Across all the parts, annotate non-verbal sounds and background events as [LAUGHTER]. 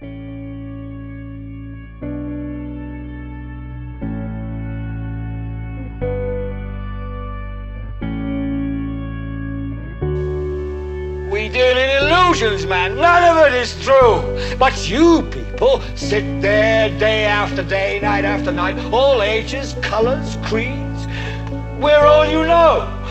We deal in illusions, man. None of it is true. But you people sit there day after day, night after night, all ages, colors, creeds. We're all you know.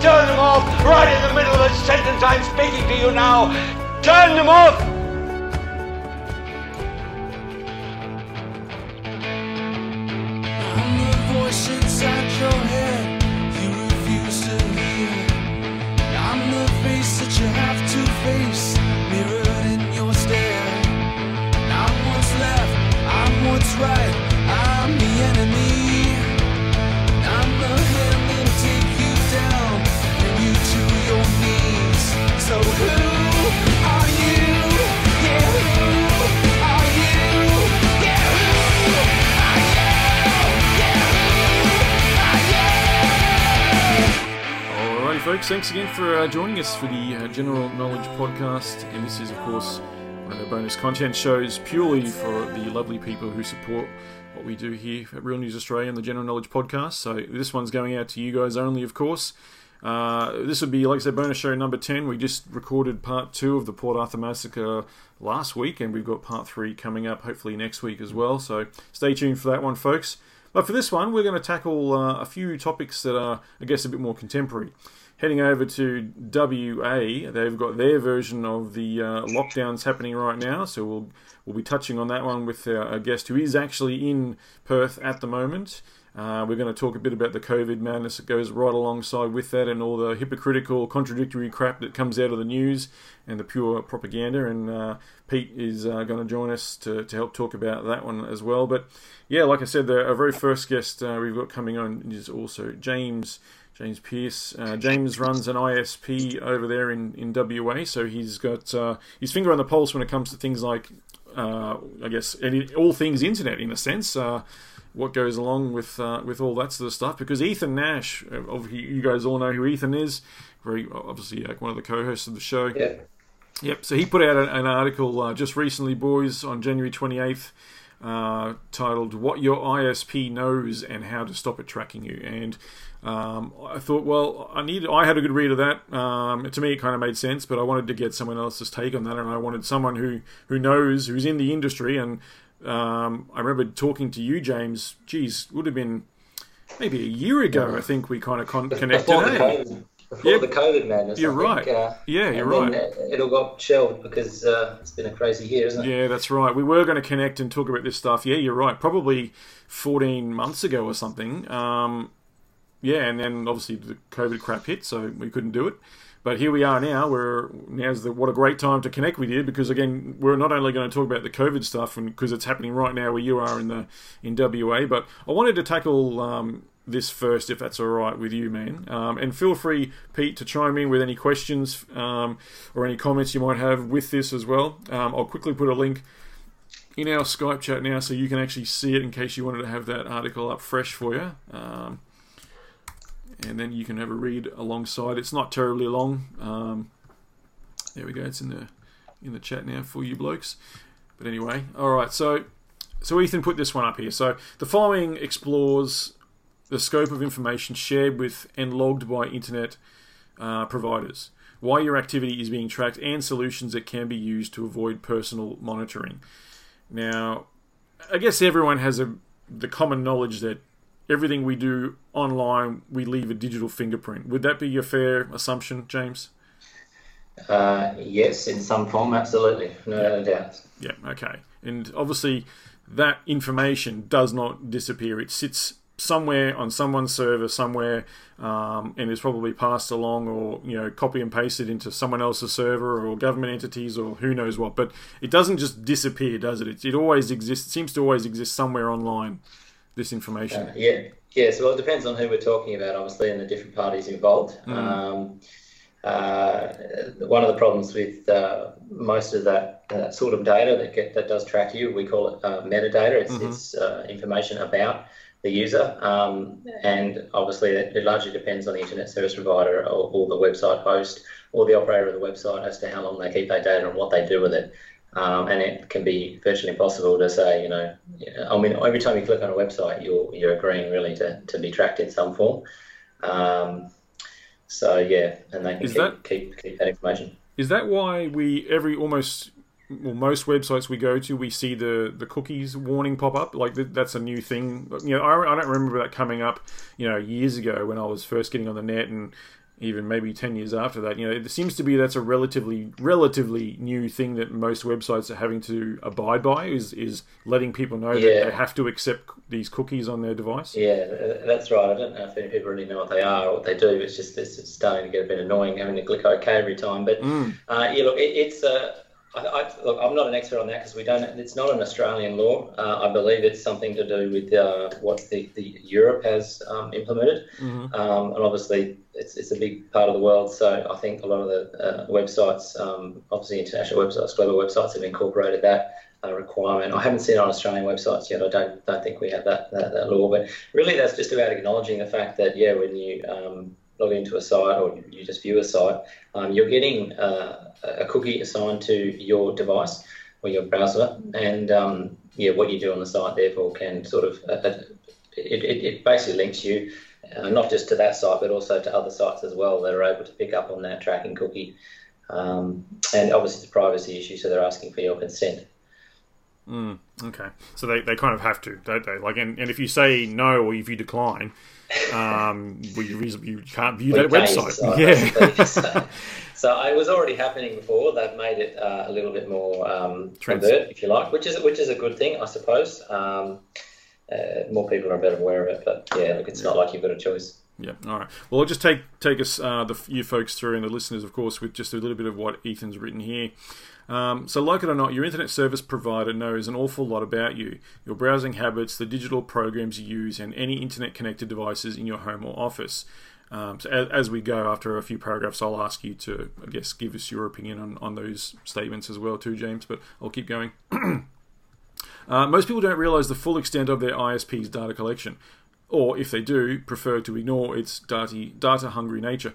Turn them off right in the middle of a sentence I'm speaking to you now. Turn them off. Thanks again for uh, joining us for the uh, General Knowledge Podcast. And this is, of course, one of bonus content shows purely for the lovely people who support what we do here at Real News Australia and the General Knowledge Podcast. So this one's going out to you guys only, of course. Uh, this would be, like I said, bonus show number 10. We just recorded part two of the Port Arthur Massacre last week, and we've got part three coming up hopefully next week as well. So stay tuned for that one, folks. But for this one, we're going to tackle uh, a few topics that are, I guess, a bit more contemporary. Heading over to WA, they've got their version of the uh, lockdowns happening right now, so we'll we'll be touching on that one with uh, a guest who is actually in Perth at the moment. Uh, we're going to talk a bit about the COVID madness that goes right alongside with that, and all the hypocritical, contradictory crap that comes out of the news and the pure propaganda. And uh, Pete is uh, going to join us to, to help talk about that one as well. But yeah, like I said, the, our very first guest uh, we've got coming on is also James James Pierce. Uh, James runs an ISP over there in, in WA, so he's got uh, his finger on the pulse when it comes to things like, uh, I guess, any, all things internet in a sense. Uh, what goes along with uh, with all that sort of stuff? Because Ethan Nash, uh, you guys all know who Ethan is. Very obviously like one of the co-hosts of the show. Yeah. Yep. So he put out an, an article uh, just recently, boys, on January 28th, uh, titled "What Your ISP Knows and How to Stop It Tracking You." And um, I thought, well, I need. I had a good read of that. Um, to me, it kind of made sense, but I wanted to get someone else's take on that, and I wanted someone who who knows, who's in the industry. And um, I remember talking to you, James. Geez, would have been maybe a year ago. I think we kind of con- connected. Before the? COVID, before Yeah. the COVID madness. You're I think, right. Uh, Yeah, you're right. It, it all got shelved because uh, it's been a crazy year, isn't it? Yeah, that's right. We were going to connect and talk about this stuff. Yeah, you're right. Probably 14 months ago or something. Um, yeah, and then obviously the COVID crap hit, so we couldn't do it. But here we are now. We're now's the what a great time to connect with you because again we're not only going to talk about the COVID stuff and because it's happening right now where you are in the in WA, but I wanted to tackle um, this first if that's all right with you, man. Um, and feel free, Pete, to chime in with any questions um, or any comments you might have with this as well. Um, I'll quickly put a link in our Skype chat now so you can actually see it in case you wanted to have that article up fresh for you. Um, and then you can have a read alongside. It's not terribly long. Um, there we go. It's in the in the chat now for you blokes. But anyway, all right. So so Ethan put this one up here. So the following explores the scope of information shared with and logged by internet uh, providers, why your activity is being tracked, and solutions that can be used to avoid personal monitoring. Now, I guess everyone has a the common knowledge that everything we do online, we leave a digital fingerprint. Would that be a fair assumption, James? Uh, yes, in some form, absolutely, no doubt. Yeah, okay. And obviously, that information does not disappear. It sits somewhere on someone's server somewhere, um, and is probably passed along or you know copy and pasted into someone else's server or government entities or who knows what. But it doesn't just disappear, does it? It, it always exists. Seems to always exist somewhere online. This information. Uh, yeah, yeah. So well, it depends on who we're talking about, obviously, and the different parties involved. Mm. Um, uh, one of the problems with uh, most of that uh, sort of data that get, that does track you, we call it uh, metadata. It's, mm-hmm. it's uh, information about the user, um, and obviously it, it, largely depends on the internet service provider or, or, the website host or the operator of the website as to how long they keep that data and what they do with it. Um, and it can be virtually impossible to say, you know, I mean, every time you click on a website, you're you're agreeing really to, to be tracked in some form. Um, so yeah, and they can keep, that, keep keep that information. Is that why we every almost well, most websites we go to, we see the, the cookies warning pop up. Like that's a new thing. You know, I, I don't remember that coming up, you know, years ago when I was first getting on the net, and even maybe 10 years after that. You know, it seems to be that's a relatively relatively new thing that most websites are having to abide by is is letting people know yeah. that they have to accept these cookies on their device. Yeah, that's right. I don't know if any people really know what they are or what they do. It's just it's starting to get a bit annoying having to click OK every time. But mm. uh, yeah, look, it, it's uh, I, I, look, I'm not an expert on that because we don't. It's not an Australian law. Uh, I believe it's something to do with uh, what the, the Europe has um, implemented, mm-hmm. um, and obviously it's, it's a big part of the world. So I think a lot of the uh, websites, um, obviously international websites, global websites, have incorporated that uh, requirement. I haven't seen it on Australian websites yet. I don't don't think we have that, that, that law, but really that's just about acknowledging the fact that yeah, when you um, log into a site or you just view a site, um, you're getting uh, a cookie assigned to your device or your browser, and um, yeah, what you do on the site therefore can sort of uh, uh it, it, it, basically links you uh, not just to that site but also to other sites as well that are able to pick up on that tracking cookie. Um, and obviously it's a privacy issue, so they're asking for your consent. Mm, okay, so they, they kind of have to, don't they? Like, and, and if you say no or if you decline, um, well, you, you can't view that website. yeah. [LAUGHS] so, [LAUGHS] so, it was already happening before. They've made it uh, a little bit more um, overt, if you like, which is which is a good thing, I suppose. Um, uh, more people are better aware of it, but yeah, look, it's yeah. not like you've got a choice. Yeah. All right. Well, I'll just take take us uh, the you folks through and the listeners, of course, with just a little bit of what Ethan's written here. Um, so, like it or not, your internet service provider knows an awful lot about you, your browsing habits, the digital programs you use, and any internet connected devices in your home or office. Um, so as, as, we go, after a few paragraphs, I'll ask you to, I guess, give us your opinion on, on those statements as well, too, James. But I'll keep going. [CLEARS THROAT] uh, most people don't realize the full extent of their ISP's data collection, or if they do, prefer to ignore its data hungry nature.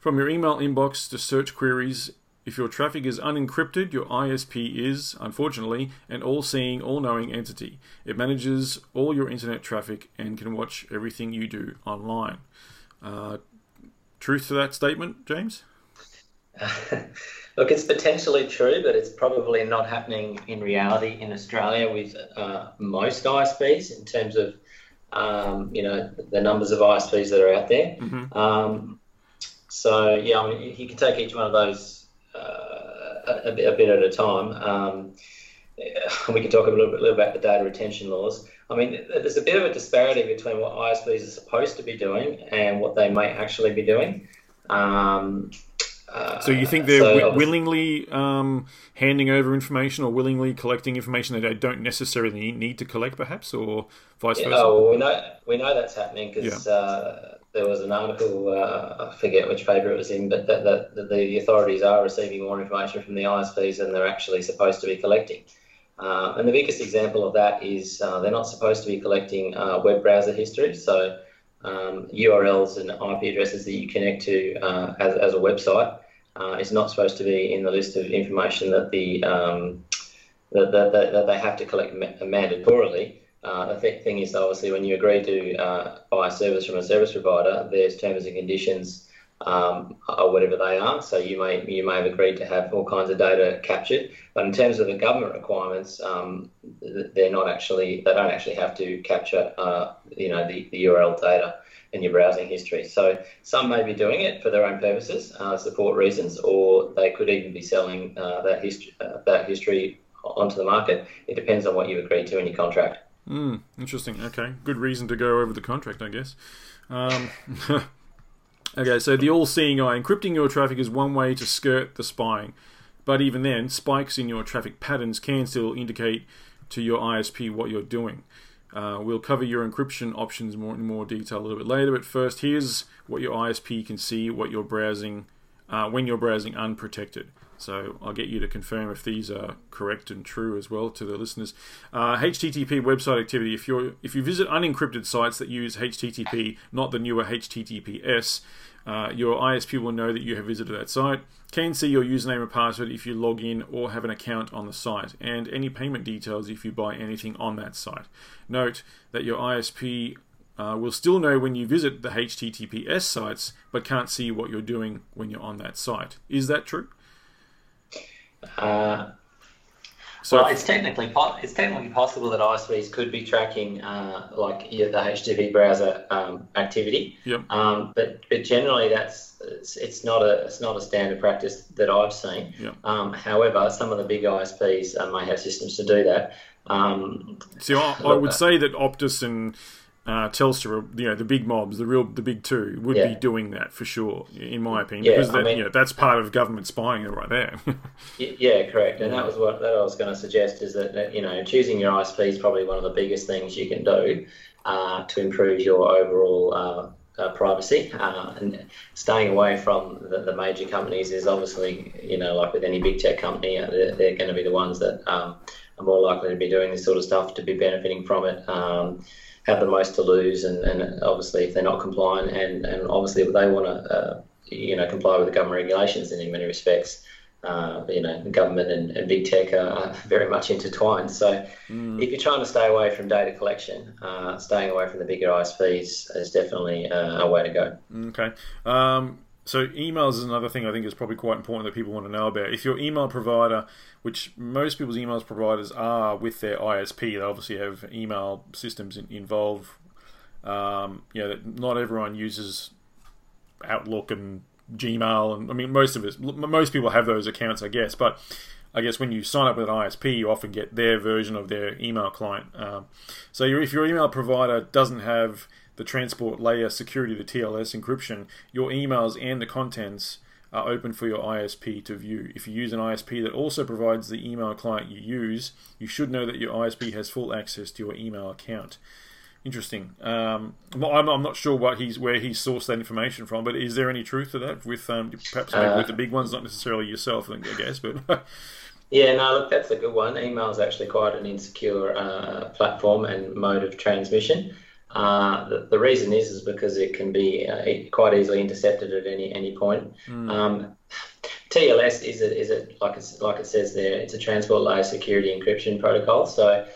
From your email inbox to search queries if your traffic is unencrypted, your ISP is, unfortunately, an all seeing, all knowing entity. It manages all your internet traffic and can watch everything you do online. Uh, truth to that statement, James? [LAUGHS] Look, it's potentially true, but it's probably not happening in reality in Australia with uh, most ISPs in terms of um, you know the numbers of ISPs that are out there. Mm-hmm. Um, so yeah, I mean, you can take each one of those uh, a, bit, a, bit, at a time. Um, we can talk a little bit, little about the data retention laws. I mean, there's a bit of a disparity between what ISPs are supposed to be doing and what they may actually be doing. Um, uh, so you think they're so w- willingly um, handing over information or willingly collecting information that they don't necessarily need to collect, perhaps, or vice yeah, versa? Oh, we know we know that's happening because yeah. uh, there was an article, uh, I forget which paper it was in, but that, that, that, the authorities are receiving more information from the ISPs than they're actually supposed to be collecting. Uh, and the biggest example of that is uh, they're not supposed to be collecting uh, web browser history, so um, URLs and IP addresses that you connect to uh, as, as a website uh, is not supposed to be in the list of information that the um, that, that, that, they have to collect mandatorily. Uh, the th- thing is, obviously, when you agree to uh, buy a service from a service provider, there's terms and conditions um, or whatever they are. So you may you may have agreed to have all kinds of data captured, but in terms of the government requirements, um, they're not actually they don't actually have to capture uh, you know the, the URL data in your browsing history. So some may be doing it for their own purposes, uh, support reasons, or they could even be selling uh, that history uh, that history onto the market. It depends on what you agreed to in your contract. Mm, interesting. Okay, good reason to go over the contract, I guess. Um, [LAUGHS] okay, so the all-seeing eye encrypting your traffic is one way to skirt the spying, but even then, spikes in your traffic patterns can still indicate to your ISP what you're doing. Uh, we'll cover your encryption options more in more detail a little bit later, but first, here's what your ISP can see what you're browsing uh, when you're browsing unprotected. So I'll get you to confirm if these are correct and true as well to the listeners. Uh, HTTP website activity. If you if you visit unencrypted sites that use HTTP, not the newer HTTPS, uh, your ISP will know that you have visited that site. Can see your username and password if you log in or have an account on the site, and any payment details if you buy anything on that site. Note that your ISP uh, will still know when you visit the HTTPS sites, but can't see what you're doing when you're on that site. Is that true? Uh, so well, it's technically po- it's technically possible that ISPs could be tracking uh, like yeah, the HTTP browser um, activity. Yep. Um, but but generally that's it's, it's, not a it's not a standard practice that I've seen. Yep. Um, however, some of the big ISPs uh, may have systems to do that. Um, See, I, I would say that Optus and uh, Telstra, you know, the big mobs, the real, the big two, would yeah. be doing that for sure, in my opinion, yeah, because that, mean, you know, that's part of government spying right there. [LAUGHS] yeah, correct, and that was what that I was going to suggest is that, that, you know choosing your ISP is probably one of the biggest things you can do uh, to improve your overall. Uh, uh, privacy uh, and staying away from the, the, major companies is obviously, you know, like with any big tech company, uh, they're, they're, going to be the ones that um, are more likely to be doing this sort of stuff to be benefiting from it. Um, have the most to lose, and, and obviously if they're not compliant, and, and obviously they want to uh, you know comply with the government regulations in many respects. Uh, you know, government and, and, big tech are very much intertwined. So, mm. if you're trying to stay away from data collection, uh, staying away from the bigger ISPs is definitely uh, a way to go. Okay. Um, so emails is another thing I think is probably quite important that people want to know about. If your email provider, which most people's emails providers are with their ISP, they obviously have email systems involved. Um, you know, that not everyone uses Outlook and Gmail, and I mean most of us, most people have those accounts, I guess. But I guess when you sign up with an ISP, you often get their version of their email client. Um, so if your email provider doesn't have the transport layer security, the TLS encryption, your emails and the contents are open for your ISP to view. If you use an ISP that also provides the email client you use, you should know that your ISP has full access to your email account. Interesting. Um, I'm, I'm, not sure what he's where he sourced that information from, but is there any truth to that? With um, perhaps uh, with the big ones, not necessarily yourself, I guess, but. [LAUGHS] yeah, no, look, that's a good one. Email is actually quite an insecure uh, platform and mode of transmission. Uh, the, the, reason is is because it can be uh, quite easily intercepted at any any point. Mm. Um, TLS is a, is a like it's, like it says there, it's a transport layer security encryption protocol. So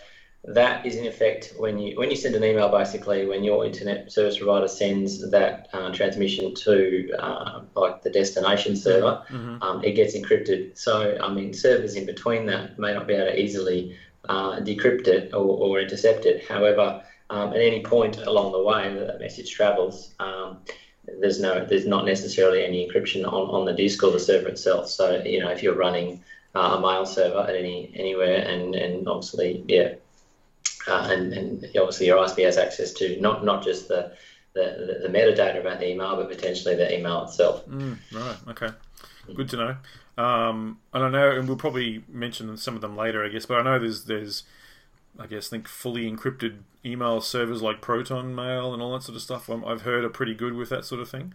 that is in effect when you when you send an email, basically when your internet service provider sends that uh, transmission to uh, like the destination server, mm-hmm. um, it gets encrypted. So I mean, servers in between that may not be able to easily uh, decrypt it or, or intercept it. However, um, at any point along the way that that message travels, um, there's no, there's not necessarily any encryption on, on the disk or the server itself. So you know, if you're running uh, a mail server at any anywhere, and and obviously, yeah, uh, and and obviously your ISP has access to not not just the the, the, metadata about the email, but potentially the email itself. Mm, right. Okay. Good to know. Um, and I know, and we'll probably mention some of them later, I guess. But I know there's there's I guess think fully encrypted email servers like Proton Mail and all that sort of stuff. I've heard are pretty good with that sort of thing.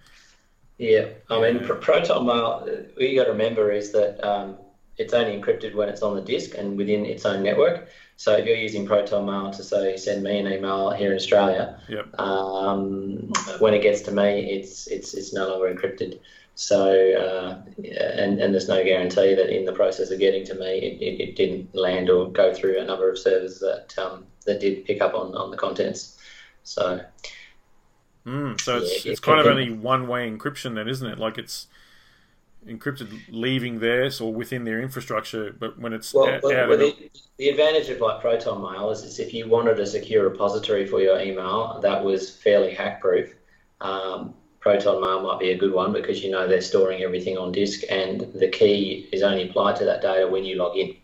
Yeah, I mean yeah. Proton Mail. What you got to remember is that um, it's only encrypted when it's on the disk and within its own network. So if you're using Proton Mail to say send me an email here in Australia, yep. um, when it gets to me, it's it's it's no longer encrypted. So, uh, and, and there's no guarantee that in the process of getting to me, it, it, it didn't land or go through a number of servers that um, that did pick up on, on the contents. So, mm, so it's, yeah, it's kind of only one way encryption, then, isn't it? Like it's encrypted leaving theirs or within their infrastructure, but when it's well, out, well, out well the, the, advantage of like Proton Mail is, is if you wanted a secure repository for your email that was fairly hack proof. Um, Proton Mail might be a good one because you know they're storing everything on disk and the key is only applied to that data when you log in.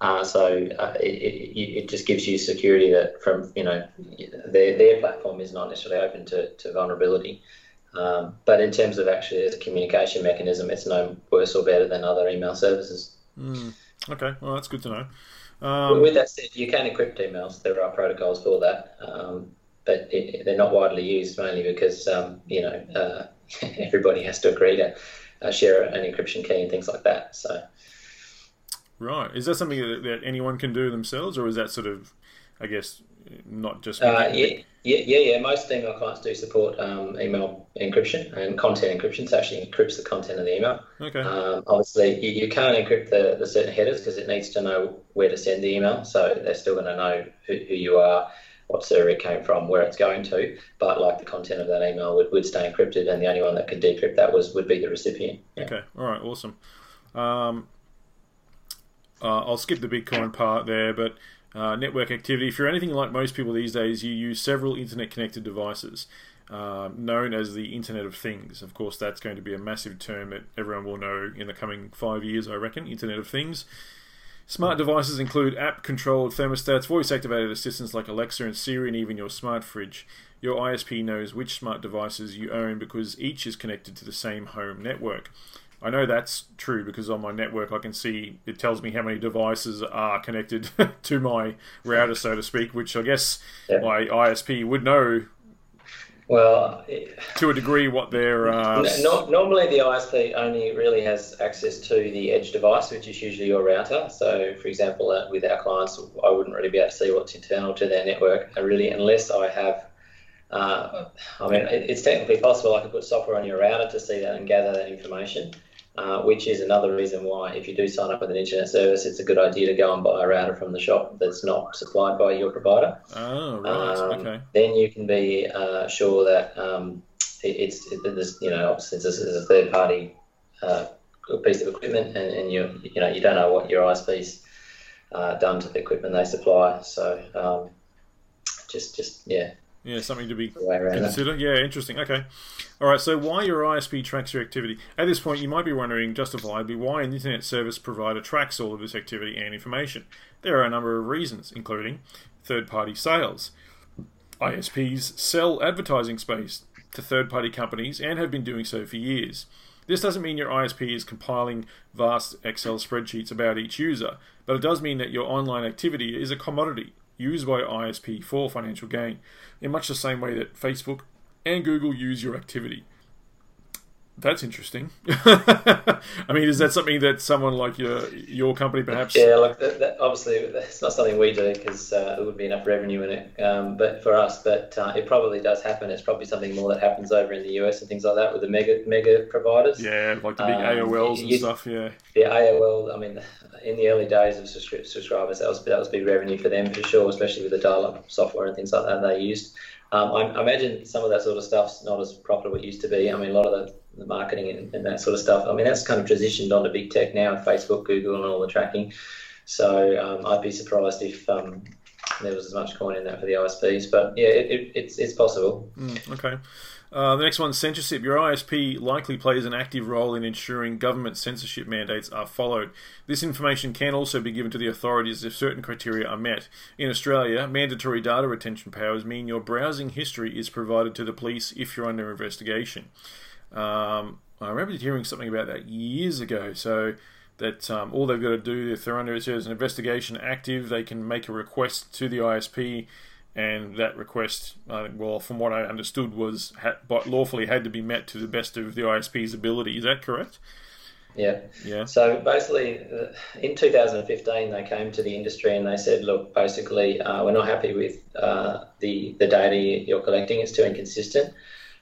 Uh, so uh, it, it, it, just gives you security that from you know their, their platform is not necessarily open to, to vulnerability. Um, but in terms of actually as a communication mechanism, it's no worse or better than other email services. Mm. Okay, well that's good to know. Um, With that said, you can encrypt emails. There are protocols for that, um, but it, they're not widely used mainly because um, you know uh, [LAUGHS] everybody has to agree to uh, share an encryption key and things like that. So. Right. Is that something that, that anyone can do themselves, or is that sort of, I guess, not just? Uh, yeah, yeah, yeah, yeah. Most email clients do support um, email encryption and content encryption. So actually encrypts the content of the email. Okay. Um, obviously, you, you can't encrypt the, the certain headers because it needs to know where to send the email. So they're still going to know who, who you are, what server it came from, where it's going to. But like the content of that email would, would stay encrypted, and the only one that could decrypt that was would be the recipient. Yeah. Okay. All right. Awesome. Um, uh, I'll skip the Bitcoin part there, but uh, network activity. If you're anything like most people these days, you use several internet connected devices, uh, known as the Internet of Things. Of course, that's going to be a massive term that everyone will know in the coming five years, I reckon. Internet of Things. Smart devices include app controlled thermostats, voice activated assistants like Alexa and Siri, and even your smart fridge. Your ISP knows which smart devices you own because each is connected to the same home network. I know that's true because on my network I can see it tells me how many devices are connected [LAUGHS] to my router, so to speak, which I guess yeah. my ISP would know. Well, to a degree, what they're. Uh, no, normally, the ISP only really has access to the edge device, which is usually your router. So, for example, uh, with our clients, I wouldn't really be able to see what's internal to their network, uh, really, unless I have uh, I mean, it's technically possible I could put software on your router to see that and gather that information uh, which is another reason why if you do sign up with an internet service, it's a good idea to go and buy a router from the shop that's not supplied by your provider. Oh, right. Um, okay. Then you can be uh, sure that um, it, it's, it, there's, you know, since this is a third party uh, piece of equipment and, and you, you know, you don't know what your ISP's uh, done to the equipment they supply. So um, just, just, yeah, yeah, something to be considered. Yeah, interesting. Okay. All right, so why your ISP tracks your activity? At this point, you might be wondering, justifiably, why an internet service provider tracks all of this activity and information. There are a number of reasons, including third party sales. ISPs sell advertising space to third party companies and have been doing so for years. This doesn't mean your ISP is compiling vast Excel spreadsheets about each user, but it does mean that your online activity is a commodity used by ISP for financial gain, in much the same way that Facebook and Google use your activity. That's interesting. [LAUGHS] I mean, is that something that someone like your your company perhaps? Yeah, like that, that, obviously it's not something we do because uh, there would be enough revenue in it. Um, but for us, but uh, it probably does happen. It's probably something more that happens over in the US and things like that with the mega mega providers. Yeah, like the big um, AOLs and you, stuff. Yeah. The AOL. I mean, in the early days of subscribers, that was that was big revenue for them for sure, especially with the dial-up software and things like that they used. Um, I, I, imagine some of that sort of stuff's not as profitable as it used to be. I mean, a lot of the, the marketing and, and, that sort of stuff. I mean, that's kind of transitioned onto big tech now, Facebook, Google, and all the tracking. So um, I'd be surprised if um, there was as much coin in that for the ISPs. But yeah, it, it, it's it's possible. Mm, okay. Uh, the next one, censorship. Your ISP likely plays an active role in ensuring government censorship mandates are followed. This information can also be given to the authorities if certain criteria are met. In Australia, mandatory data retention powers mean your browsing history is provided to the police if you're under investigation. Um, I remember hearing something about that years ago. So that um, all they've got to do if they're under it says an investigation active, they can make a request to the ISP and that request, uh, well, from what I understood, was ha- lawfully had to be met to the best of the ISP's ability. Is that correct? Yeah. Yeah. So basically, uh, in 2015, they came to the industry and they said, "Look, basically, uh, we're not happy with uh, the the data you're collecting. It's too inconsistent."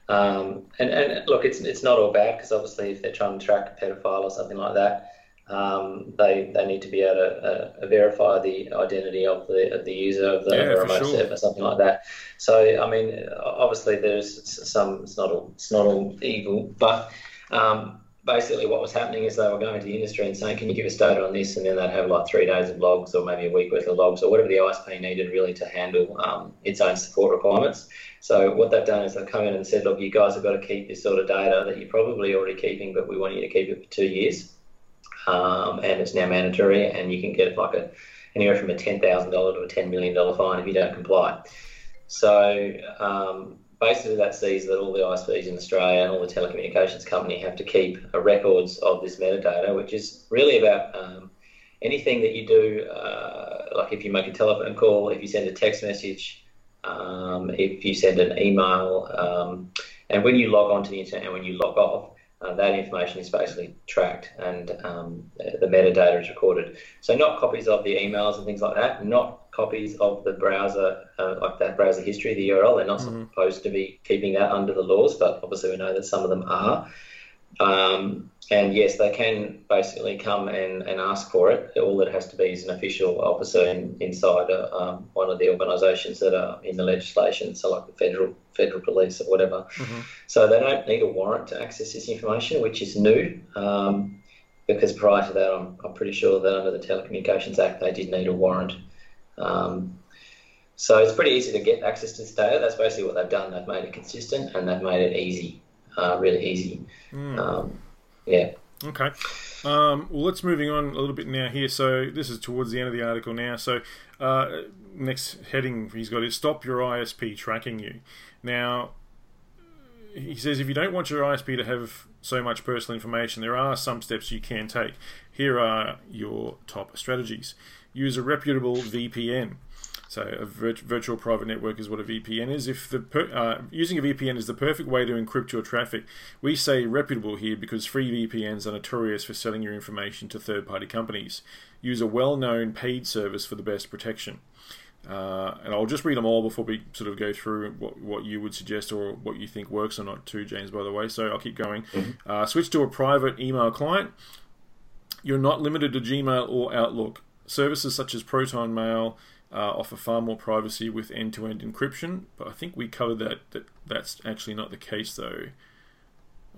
Um, and, and look, it's it's not all bad because obviously, if they're trying to track a pedophile or something like that, um, they they need to be able to uh, verify the identity of the of the user of the, yeah, remote sure. server, something like that. So I mean, obviously there's some. It's not all. It's not all evil, but um, basically what was happening is they were going to the industry and saying, "Can you give us data on this?" And then they'd have like three days of logs or maybe a week worth of logs or whatever the ISP needed really to handle um, its own support requirements. So what they've done is they've come in and said, "Look, you guys have got to keep this sort of data that you're probably already keeping, but we want you to keep it for two years." um, and it's now mandatory, and you can get like a anywhere from a ten thousand dollar to a ten million dollar fine if you don't comply. So um, basically, that sees that all the ISPs in Australia and all the telecommunications company have to keep records of this metadata, which is really about um, anything that you do, uh, like if you make a telephone call, if you send a text message, um, if you send an email, um, and when you log on to the internet and when you log off, uh, that information is basically tracked and um, the metadata is recorded. So not copies of the emails and things like that, not copies of the browser, uh, like that browser history, the URL. They're not mm-hmm. supposed to be keeping that under the laws, but obviously we know that some of them are. Um, and yes, they can basically come and, and ask for it. All it has to be is an official officer in, inside a, um, one of the organisations that are in the legislation, so like the federal federal police or whatever. Mm-hmm. So they don't need a warrant to access this information, which is new. Um, because prior to that, I'm, I'm pretty sure that under the Telecommunications Act, they did need a warrant. Um, so it's pretty easy to get access to this data. That's basically what they've done. They've made it consistent and they've made it easy, uh, really easy. Mm. Yeah. Okay. Um, well, let's moving on a little bit now here. So this is towards the end of the article now. So uh, next heading he's got is stop your ISP tracking you. Now he says if you don't want your ISP to have so much personal information, there are some steps you can take. Here are your top strategies. Use a reputable VPN. So a virt- virtual private network is what a VPN is. If the per- uh, using a VPN is the perfect way to encrypt your traffic, we say reputable here because free VPNs are notorious for selling your information to third-party companies. Use a well-known paid service for the best protection. Uh, and I'll just read them all before we sort of go through what, what you would suggest or what you think works or not, too, James, by the way. So I'll keep going. Mm-hmm. Uh, switch to a private email client. You're not limited to Gmail or Outlook. Services such as Proton Mail, uh, offer far more privacy with end-to-end encryption. But I think we covered that. that that's actually not the case, though.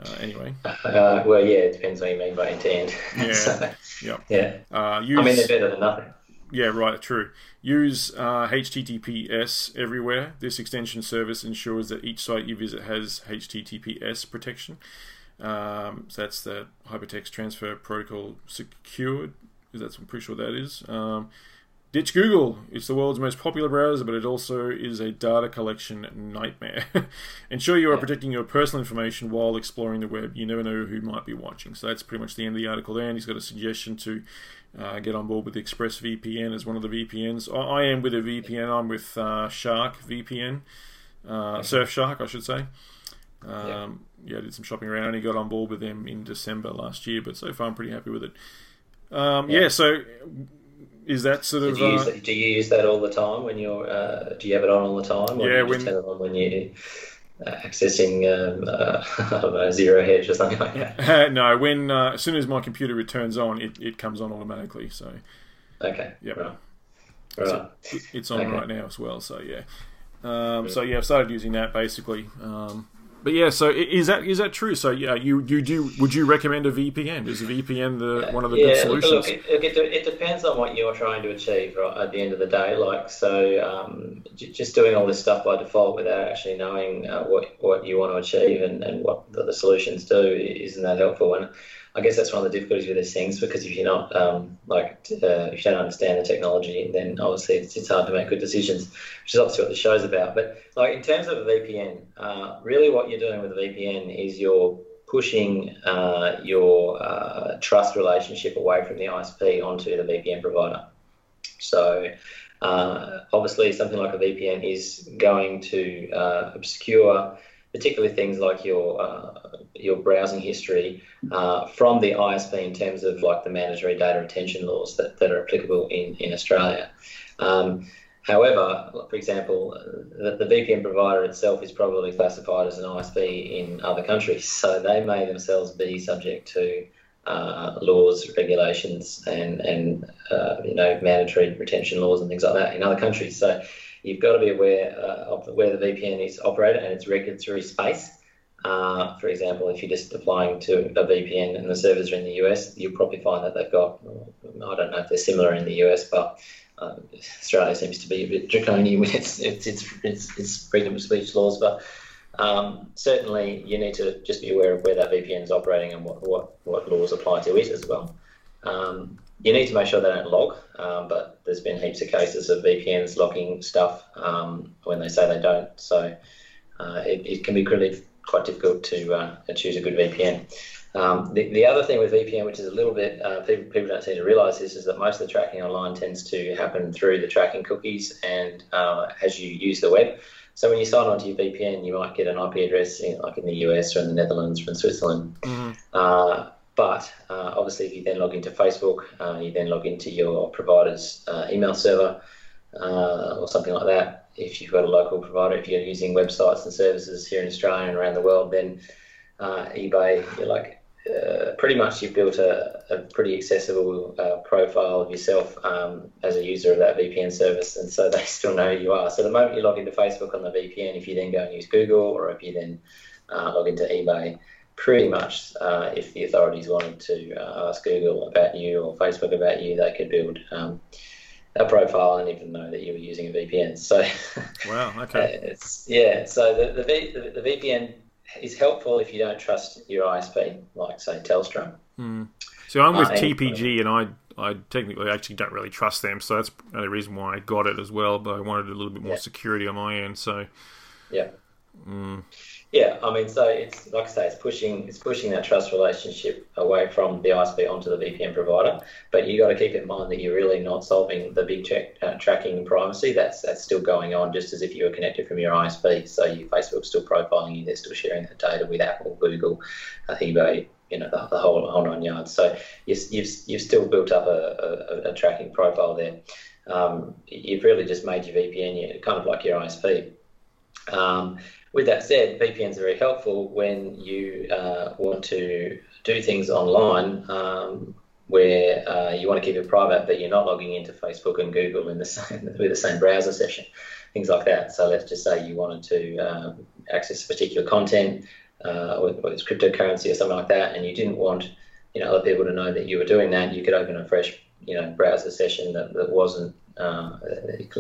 Uh, anyway. Uh, well, yeah, it depends what you mean by end-to-end. Yeah. [LAUGHS] so, yeah. Yeah. Uh, use, I mean, they're better than nothing. Yeah, right, true. Use HTTPS uh, everywhere. This extension service ensures that each site you visit has HTTPS protection. Um, so that's the Hypertext Transfer Protocol secured. That's I'm pretty sure that is. Um, Ditch Google. It's the world's most popular browser, but it also is a data collection nightmare. [LAUGHS] Ensure you are protecting your personal information while exploring the web. You never know who might be watching. So that's pretty much the end of the article there. And he's got a suggestion to uh, get on board with ExpressVPN as one of the VPNs. I, I am with a VPN. I'm with uh, Shark VPN, uh, Surfshark, I should say. Um, yeah. yeah, I did some shopping around. I only got on board with them in December last year, but so far I'm pretty happy with it. Um, yeah. yeah, so is that sort of? Do you, use, uh, do you use that all the time when you're? Uh, do you have it on all the time? Or yeah, when turn it on when you uh, accessing um, uh, [LAUGHS] know, zero hedge or something like that. [LAUGHS] no, when uh, as soon as my computer returns on, it, it comes on automatically. So. Okay. Yeah. Right. So it's on okay. right now as well. So yeah. Um, so yeah, I've started using that basically. Um, but yeah, so is that is that true? So yeah, you you do would you recommend a VPN? Is a VPN the one of the yeah, good solutions? Look, it, it, it, depends on what you're trying to achieve right, at the end of the day. Like so, um, j- just doing all this stuff by default without actually knowing uh, what what you want to achieve and, and what the, the solutions do isn't that helpful. And I guess that's one of the difficulties with these things because if you're not um, like uh, if you don't understand the technology, then obviously it's, it's hard to make good decisions, which is obviously what the show's about. But like in terms of a VPN, uh, really what you're doing with a VPN is you're pushing uh, your uh, trust relationship away from the ISP onto the VPN provider. So uh, obviously something like a VPN is going to uh, obscure particularly things like your uh, your browsing history uh, from the ISP in terms of like the mandatory data retention laws that, that are applicable in, in Australia. Um, however, for example, the, the, VPN provider itself is probably classified as an ISP in other countries, so they may themselves be subject to uh, laws, regulations, and and uh, you know mandatory retention laws and things like that in other countries. So you've got to be aware uh, of where the VPN is operated and its regulatory space. Uh, for example, if you're just applying to a VPN and the servers are in the US, you'll probably find that they've got, I don't know if they're similar in the US, but uh, Australia seems to be a bit draconian with its, its, its, its, its freedom of speech laws. But um, certainly you need to just be aware of where that VPN is operating and what, what, what laws apply to it as well. Um, you need to make sure they don't log, um, but there's been heaps of cases of VPNs logging stuff um, when they say they don't. So uh, it, it, can be really quite difficult to uh, choose a good VPN. Um, the, the other thing with VPN, which is a little bit, uh, people, people don't seem to realize this, is that most of the tracking online tends to happen through the tracking cookies and uh, as you use the web. So when you sign onto your VPN, you might get an IP address in, like in the US or in the Netherlands or in Switzerland. Mm-hmm. Uh, but uh, obviously, if you then log into Facebook, uh, you then log into your provider's uh, email server or something like that. If you've got a local provider, if you're using websites and services here in Australia and around the world, then eBay, you're like uh, pretty much you've built a, a pretty accessible uh, profile of yourself um, as a user of that VPN service, and so [LAUGHS] they still know who you are. So the moment you log into Facebook on the VPN, if you then go and use Google, or if you then uh, log into eBay, pretty much uh, if the authorities wanted to uh, ask Google about you or Facebook about you, they could build. Um, a profile and even know that you were using a VPN. So, [LAUGHS] wow, okay, it's yeah. So the the, v, the, the VPN is helpful if you don't trust your ISP, like say Telstra. Mm. So I'm with uh, TPG, and I I technically actually don't really trust them, so that's the reason why I got it as well. But I wanted a little bit more yeah. security on my end, so yeah. Mm. I mean, so it's like I say, it's pushing it's pushing that trust relationship away from the ISP onto the VPN provider. But you got to keep in mind that you're really not solving the big check, uh, tracking privacy. That's that's still going on, just as if you were connected from your ISP. So your Facebook's still profiling you. They're still sharing that data with Apple, Google, uh, eBay, you know, the, the, whole whole nine yards. So you, you've you've still built up a, a, a tracking profile there. Um, you've really just made your VPN kind of like your ISP. Um, with that said, VPNs are very helpful when you uh, want to do things online um, where uh, you want to keep it private, but you're not logging into Facebook and Google in the same, [LAUGHS] with the same browser session, things like that. So let's just say you wanted to uh, access particular content, uh, whether it's cryptocurrency or something like that, and you didn't want you know other people to know that you were doing that. You could open a fresh you know browser session that, that wasn't uh,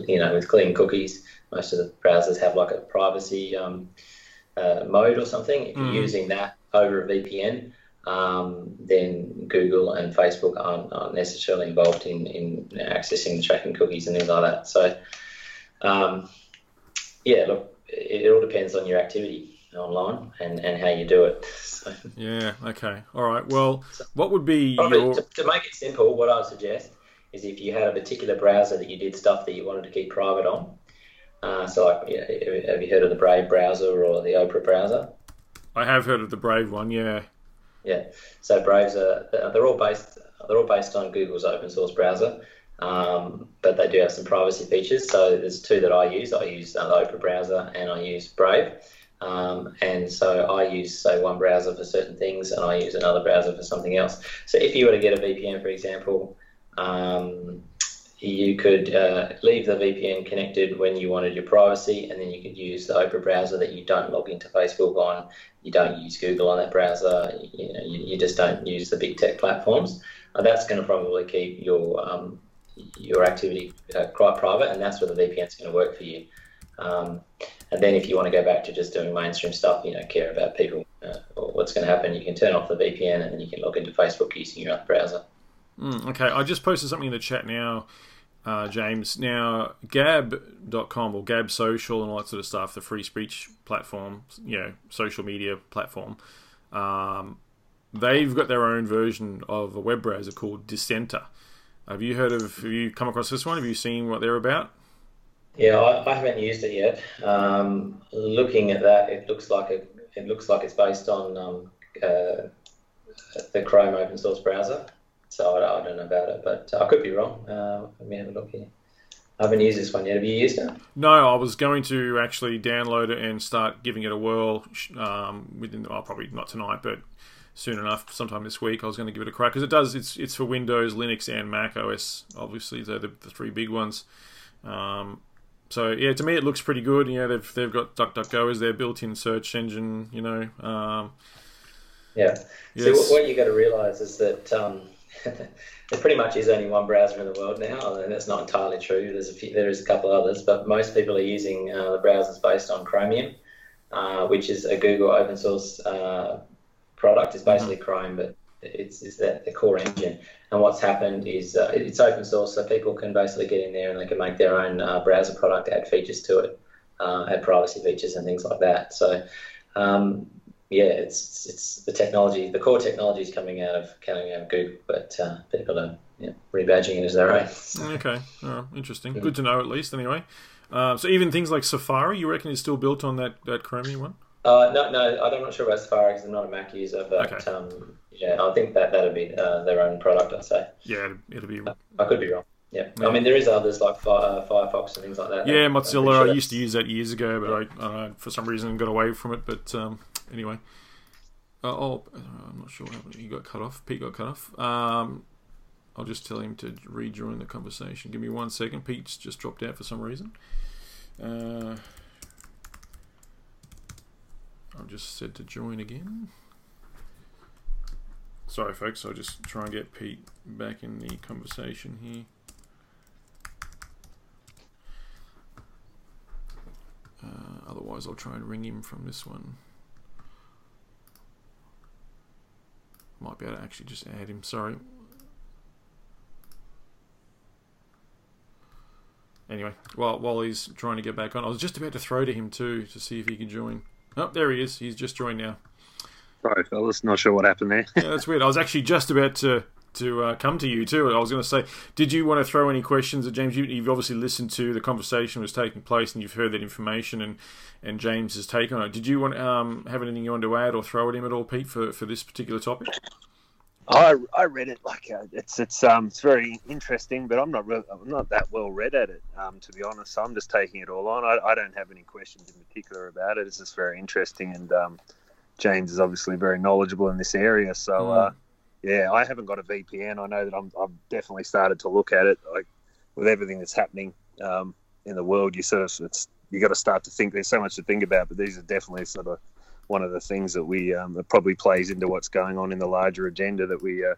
you know with clean cookies most of the browsers have like a privacy um, uh, mode or something. If you're mm. using that over a VPN, um, then Google and Facebook aren't, aren't, necessarily involved in, in accessing the tracking cookies and things like that. So, um, yeah, look, it, it, all depends on your activity online and, and how you do it. So, yeah, okay. All right. Well, what would be your... to, to make it simple, what I would suggest is if you had a particular browser that you did stuff that you wanted to keep private on, uh, so, like, have you heard of the Brave browser or the Opera browser? I have heard of the Brave one. Yeah. Yeah. So Braves are they're all based they're all based on Google's open source browser, um, but they do have some privacy features. So there's two that I use. I use uh, the Opera browser and I use Brave. Um, and so I use, say, one browser for certain things, and I use another browser for something else. So if you were to get a VPN, for example, um, you could uh, leave the VPN connected when you wanted your privacy, and then you could use the Opera browser that you don't log into Facebook on. You don't use Google on that browser. You know, you, you just don't use the big tech platforms. Uh, that's going to probably keep your um, your activity uh, quite private, and that's where the VPN is going to work for you. Um, and then if you want to go back to just doing mainstream stuff, you don't care about people uh, or what's going to happen, you can turn off the VPN and then you can log into Facebook using your own browser. Mm, okay, I just posted something in the chat now uh, James. Now, Gab.com or Gab Social and all that sort of stuff, the free speech platform, you know, social media platform, um, they've got their own version of a web browser called Dissenter. Have you heard of? Have you come across this one? Have you seen what they're about? Yeah, I, I haven't used it yet. Um, looking at that, it looks like a, it looks like it's based on um, uh, the Chrome open source browser. So I, I, don't know about it, but I could be wrong. Uh, let me have a look here. I haven't used this one yet. Have you used it? No, I was going to actually download it and start giving it a whirl um, within, oh, probably not tonight, but soon enough, sometime this week, I was going to give it a crack because it does. It's it's for Windows, Linux, and Mac OS. Obviously, they're the, the three big ones. Um, so yeah, to me, it looks pretty good. You know, they've they've got DuckDuckGo as their built-in search engine. You know. Um, yeah. Yes. So what you got to realize is that um, there pretty much is only one browser in the world now, and that's not entirely true. There's a few, there is a couple others, but most people are using uh, the browsers based on Chromium, uh, which is a Google open source uh, product. It's basically mm-hmm. Chrome, but it's, it's that the core engine. And what's happened is uh, it's open source, so people can basically get in there and they can make their own uh, browser product, add features to it, uh, add privacy features and things like that. So um, yeah, it's it's the technology, the core technology is coming out of coming out of Google, but uh, people are yeah, rebadging it as their own. [LAUGHS] Okay, interesting. Good to know at least. Anyway, uh, so even things like Safari, you reckon is still built on that that Chromium one? Uh, no, no, I'm not sure about Safari because I'm not a Mac user, but okay. um, yeah, I think that that'd be uh, their own product. I'd say. Yeah, it'll be. I could be wrong. Yeah. yeah. I mean there is others like uh, Firefox and things like that. Yeah, Mozilla. Sure I used to use that years ago, but yeah. I, I for some reason got away from it. But um, anyway, uh, oh, I'm not sure what happened. He got cut off. Pete got cut off. Um, I'll just tell him to rejoin the conversation. Give me one second. Pete's just dropped out for some reason. Uh, I've just said to join again. Sorry, folks. I'll just try and get Pete back in the conversation here. Uh, otherwise, I'll try and ring him from this one. Might be able to actually just add him. Sorry. Anyway, while while he's trying to get back on, I was just about to throw to him too to see if he could join. Oh, there he is. He's just joined now. Sorry, fellas. Not sure what happened there. yeah, that's weird. I was actually just about to to uh, come to you too. I was going to say, did you want to throw any questions at James? You, have obviously listened to the conversation was taking place, and you've heard that information and and James's take on it. Did you want um, have anything you want to add or throw at him at all, Pete, for, for this particular topic? I, I read it like uh, it's it's um it's very interesting, but I'm not really, I'm not that well read at it um, to be honest. So I'm just taking it all on. I, I don't have any questions in particular about it. It's just very interesting, and um, James is obviously very knowledgeable in this area. So mm. uh, yeah, I haven't got a VPN. I know that I'm I've definitely started to look at it. Like with everything that's happening um, in the world, you sort of it's you got to start to think. There's so much to think about, but these are definitely sort of one of the things that we um, that probably plays into what's going on in the larger agenda that we uh,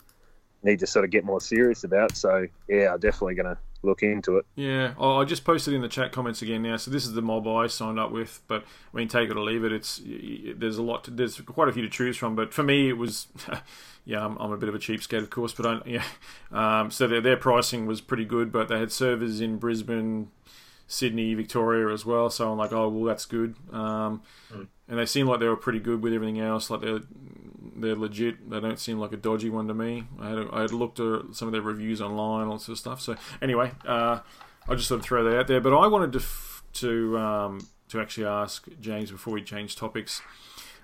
need to sort of get more serious about. So yeah, I'm definitely going to look into it. Yeah, I just posted in the chat comments again now. So this is the mob I signed up with, but I mean, take it or leave it. It's there's a lot. To, there's quite a few to choose from, but for me, it was. [LAUGHS] yeah, I'm, I'm, a bit of a cheapskate, of course, but I, [LAUGHS] yeah. Um, so their, their pricing was pretty good, but they had servers in Brisbane, Sydney, Victoria as well. So I'm like, oh well, that's good. Um, mm and they seem like they were pretty good with everything else. Like they're they're legit. They don't seem like a dodgy one to me. I had I had looked at some of their reviews online, all sort of stuff. So anyway, uh, I just sort of throw that out there. But I wanted to f- to um, to actually ask James before we change topics.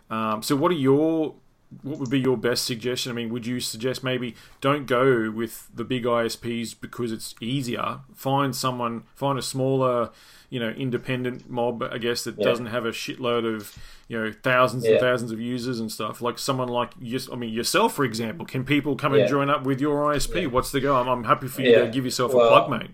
Um, so what are your what would be your best suggestion? I mean, would you suggest maybe don't go with the big ISPs because it's easier? Find someone, find a smaller you know independent mob, I guess that yeah. doesn't have a shitload of you know thousands yeah. and thousands of users and stuff. Like someone like you, I mean yourself, for example. Can people come yeah. and join up with your ISP? What's the go? I'm, I'm happy for you to give yourself well, a plug, mate.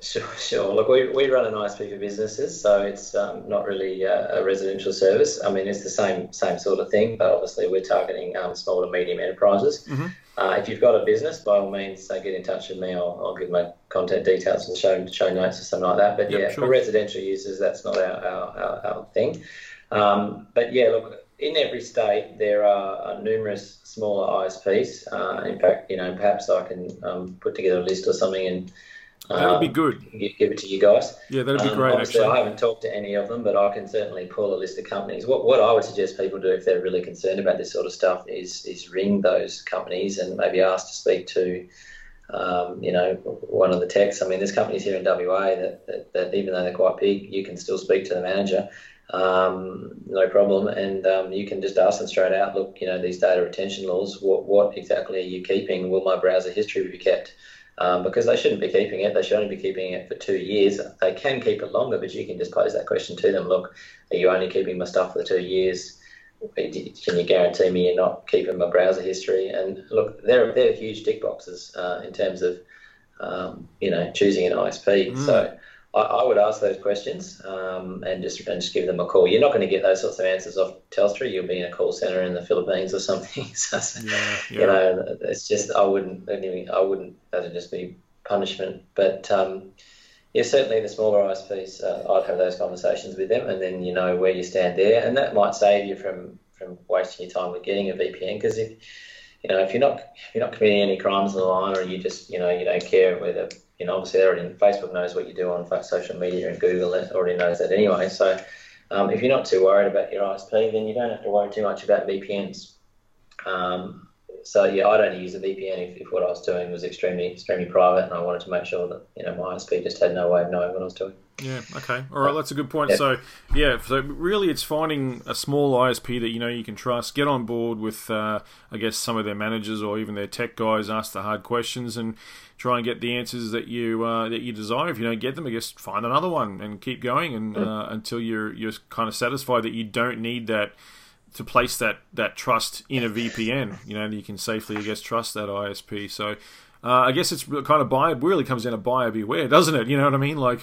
Sure, sure. Look, we, we run an ISP for businesses, so it's um, not really uh, a residential service. I mean, it's the same same sort of thing, but obviously we're targeting um, small to medium enterprises. Mm-hmm. Uh, if you've got a business, by all means, uh, get in touch with me. I'll, I'll, give my contact details and show show notes or something like that. But yep, yeah, sure. for residential users, that's not our our, our, our thing. Um, but yeah, look, in every state there are uh, numerous smaller ISPs. Uh, in fact, you know, perhaps I can um, put together a list or something and that would be um, good. Give it to you guys. Yeah, that'd be um, great. Actually, I haven't talked to any of them, but I can certainly pull a list of companies. What what I would suggest people do if they're really concerned about this sort of stuff is is ring those companies and maybe ask to speak to, um, you know, one of the techs. I mean, there's companies here in WA that, that, that even though they're quite big, you can still speak to the manager. Um, no problem, and um, you can just ask them straight out. Look, you know, these data retention laws. What what exactly are you keeping? Will my browser history be kept? Um, because they shouldn't be keeping it. They should only be keeping it for two years. They can keep it longer, but you can just pose that question to them. Look, are you only keeping my stuff for two years? Can you guarantee me you're not keeping my browser history? And look, they're they're huge tick boxes uh, in terms of um, you know choosing an ISP. Mm. So I, I, would ask those questions um, and just and just give them a call. You're not going to get those sorts of answers off Telstra. You'll be in a call center in the Philippines or something. [LAUGHS] so, yeah, yeah. You know, it's just I wouldn't I wouldn't that'd just be punishment. But um, yeah, certainly the smaller ISPs, uh, I'd have those conversations with them, and then you know where you stand there, and that might save you from from wasting your time with getting a VPN because if you know, if you're not if you're not committing any crimes on the line, or you just you know you don't care whether you know obviously already Facebook knows what you do on social media and Google already knows that anyway. So um, if you're not too worried about your ISP, then you don't have to worry too much about VPNs. Um, so yeah, I'd only use a VPN if, if what I was doing was extremely extremely private, and I wanted to make sure that you know my ISP just had no way of knowing what I was doing. Yeah. Okay. All right. That's a good point. Yeah. So, yeah. So really, it's finding a small ISP that you know you can trust. Get on board with, uh, I guess, some of their managers or even their tech guys. Ask the hard questions and try and get the answers that you uh, that you desire. If you don't get them, I guess find another one and keep going and uh, until you're you're kind of satisfied that you don't need that to place that that trust in a VPN. You know, you can safely, I guess, trust that ISP. So. Uh, I guess it's kind of buyer really comes down to buyer beware, doesn't it? You know what I mean? Like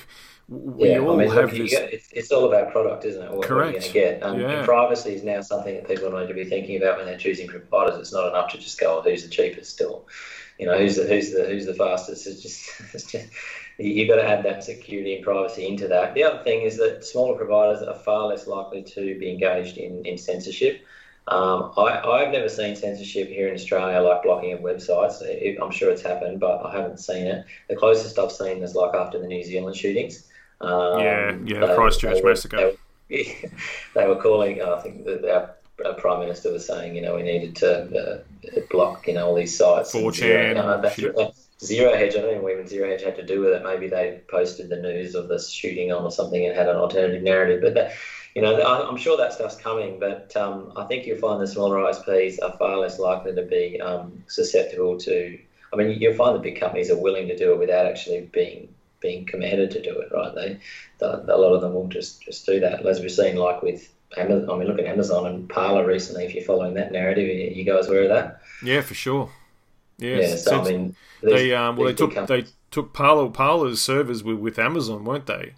we yeah, all I mean, have this. Get, it's, it's, all about product, isn't it? What, Correct. What you're get. Um, yeah. privacy is now something that people need to be thinking about when they're choosing providers. It's not enough to just go, oh, who's the cheapest still. You know, who's the who's the who's the fastest. It's just, [LAUGHS] it's just you've got to add that security and privacy into that. The other thing is that smaller providers are far less likely to be engaged in, in censorship. Um, I, have never seen censorship here in Australia, like blocking of websites. It, I'm sure it's happened, but I haven't seen it. The closest I've seen is like after the New Zealand shootings. Um, yeah, yeah, Christchurch massacre. They, [LAUGHS] they, were calling. I think our, our, prime minister was saying, you know, we needed to uh, block, you know, all these sites. 4chan. Uh, Zero Hedge, I don't know even Zero Hedge had to do with it. Maybe they posted the news of this shooting on or something and had an alternative narrative. But that, you know, I'm sure that stuff's coming. But um, I think you'll find the smaller ISPs are far less likely to be um, susceptible to. I mean, you'll find the big companies are willing to do it without actually being being commanded to do it, right? They, they, a lot of them will just, just do that. As we've seen, like with Amazon, I mean, look at Amazon and Parler recently. If you're following that narrative, you guys aware of that? Yeah, for sure. Yes. Yeah, so, I mean, they um, well, they took they took Parler Parler's servers with, with Amazon, weren't they?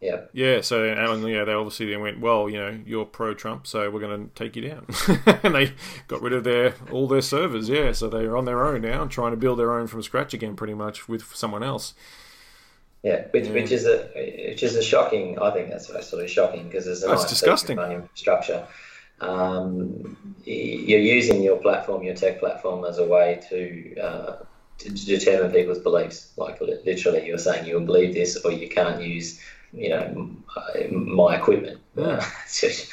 Yeah. Yeah. So, and, yeah, they obviously then went, well, you know, you're pro Trump, so we're going to take you down, [LAUGHS] and they got rid of their all their servers. Yeah. So they're on their own now, trying to build their own from scratch again, pretty much with someone else. Yeah, which, yeah. which is a which is a shocking. I think that's absolutely shocking because there's a that's nice disgusting infrastructure. Um, you're using your platform, your tech platform, as a way to, uh, to determine people's beliefs. Like literally, you're saying you'll believe this, or you can't use, you know, my equipment. Yeah. [LAUGHS] it's,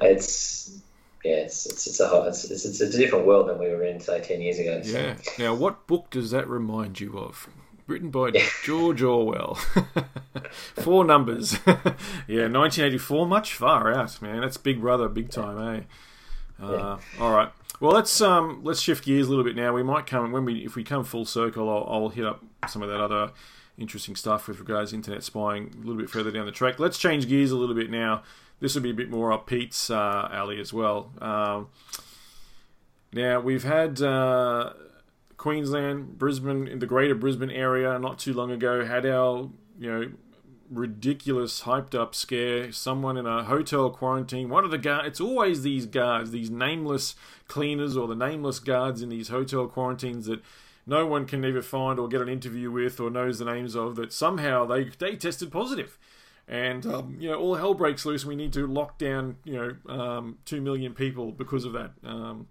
it's yeah, it's, it's, it's a it's, it's, it's, a different world than we were in say ten years ago. So. Yeah. Now, what book does that remind you of? Written by George Orwell. [LAUGHS] Four numbers. [LAUGHS] yeah, 1984. Much far out, man. That's Big Brother, big time, eh? Uh, yeah. All right. Well, let's um, let's shift gears a little bit now. We might come when we if we come full circle, I'll, I'll hit up some of that other interesting stuff with regards to internet spying a little bit further down the track. Let's change gears a little bit now. This will be a bit more up Pete's uh, alley as well. Um, now we've had. Uh, Queensland, Brisbane, in the greater Brisbane area not too long ago had our, you know, ridiculous hyped up scare. Someone in a hotel quarantine. One of the guards, it's always these guards, these nameless cleaners or the nameless guards in these hotel quarantines that no one can ever find or get an interview with or knows the names of that somehow they, they tested positive. And, um, you know, all hell breaks loose. We need to lock down, you know, um, 2 million people because of that. Um,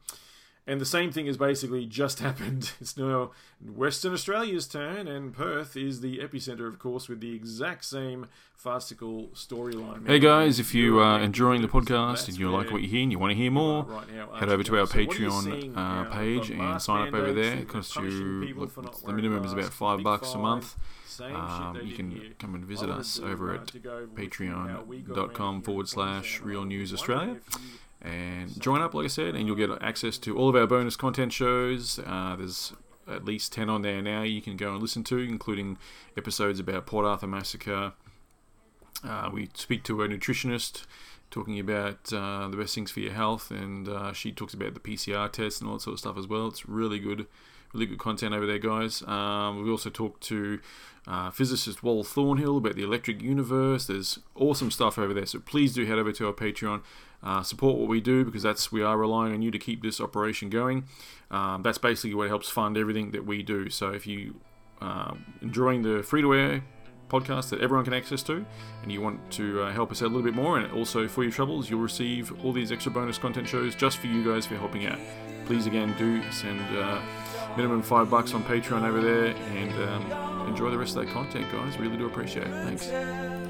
and the same thing has basically just [LAUGHS] happened. It's now Western Australia's turn, and Perth is the epicenter, of course, with the exact same farcical storyline. Hey guys, if you are enjoying the podcast and you like what you hear and you want to hear more, right now, head over to our so Patreon uh, page and sign up over there. It costs you, look, the minimum is about five bucks a month. Um, you can come and visit us over at patreon.com forward slash real news Australia and join up, like I said, and you'll get access to all of our bonus content shows. Uh, there's at least 10 on there now you can go and listen to, including episodes about Port Arthur Massacre. Uh, we speak to a nutritionist talking about uh, the best things for your health, and uh, she talks about the PCR test and all that sort of stuff as well. It's really good, really good content over there, guys. Um, we also talked to uh, physicist Wal Thornhill about the electric universe. There's awesome stuff over there, so please do head over to our Patreon. Uh, support what we do because that's we are relying on you to keep this operation going. Um, that's basically what helps fund everything that we do. So if you uh, enjoying the free to air podcast that everyone can access to, and you want to uh, help us out a little bit more, and also for your troubles, you'll receive all these extra bonus content shows just for you guys for helping out. Please again do send uh, minimum five bucks on Patreon over there, and um, enjoy the rest of that content, guys. Really do appreciate it. Thanks.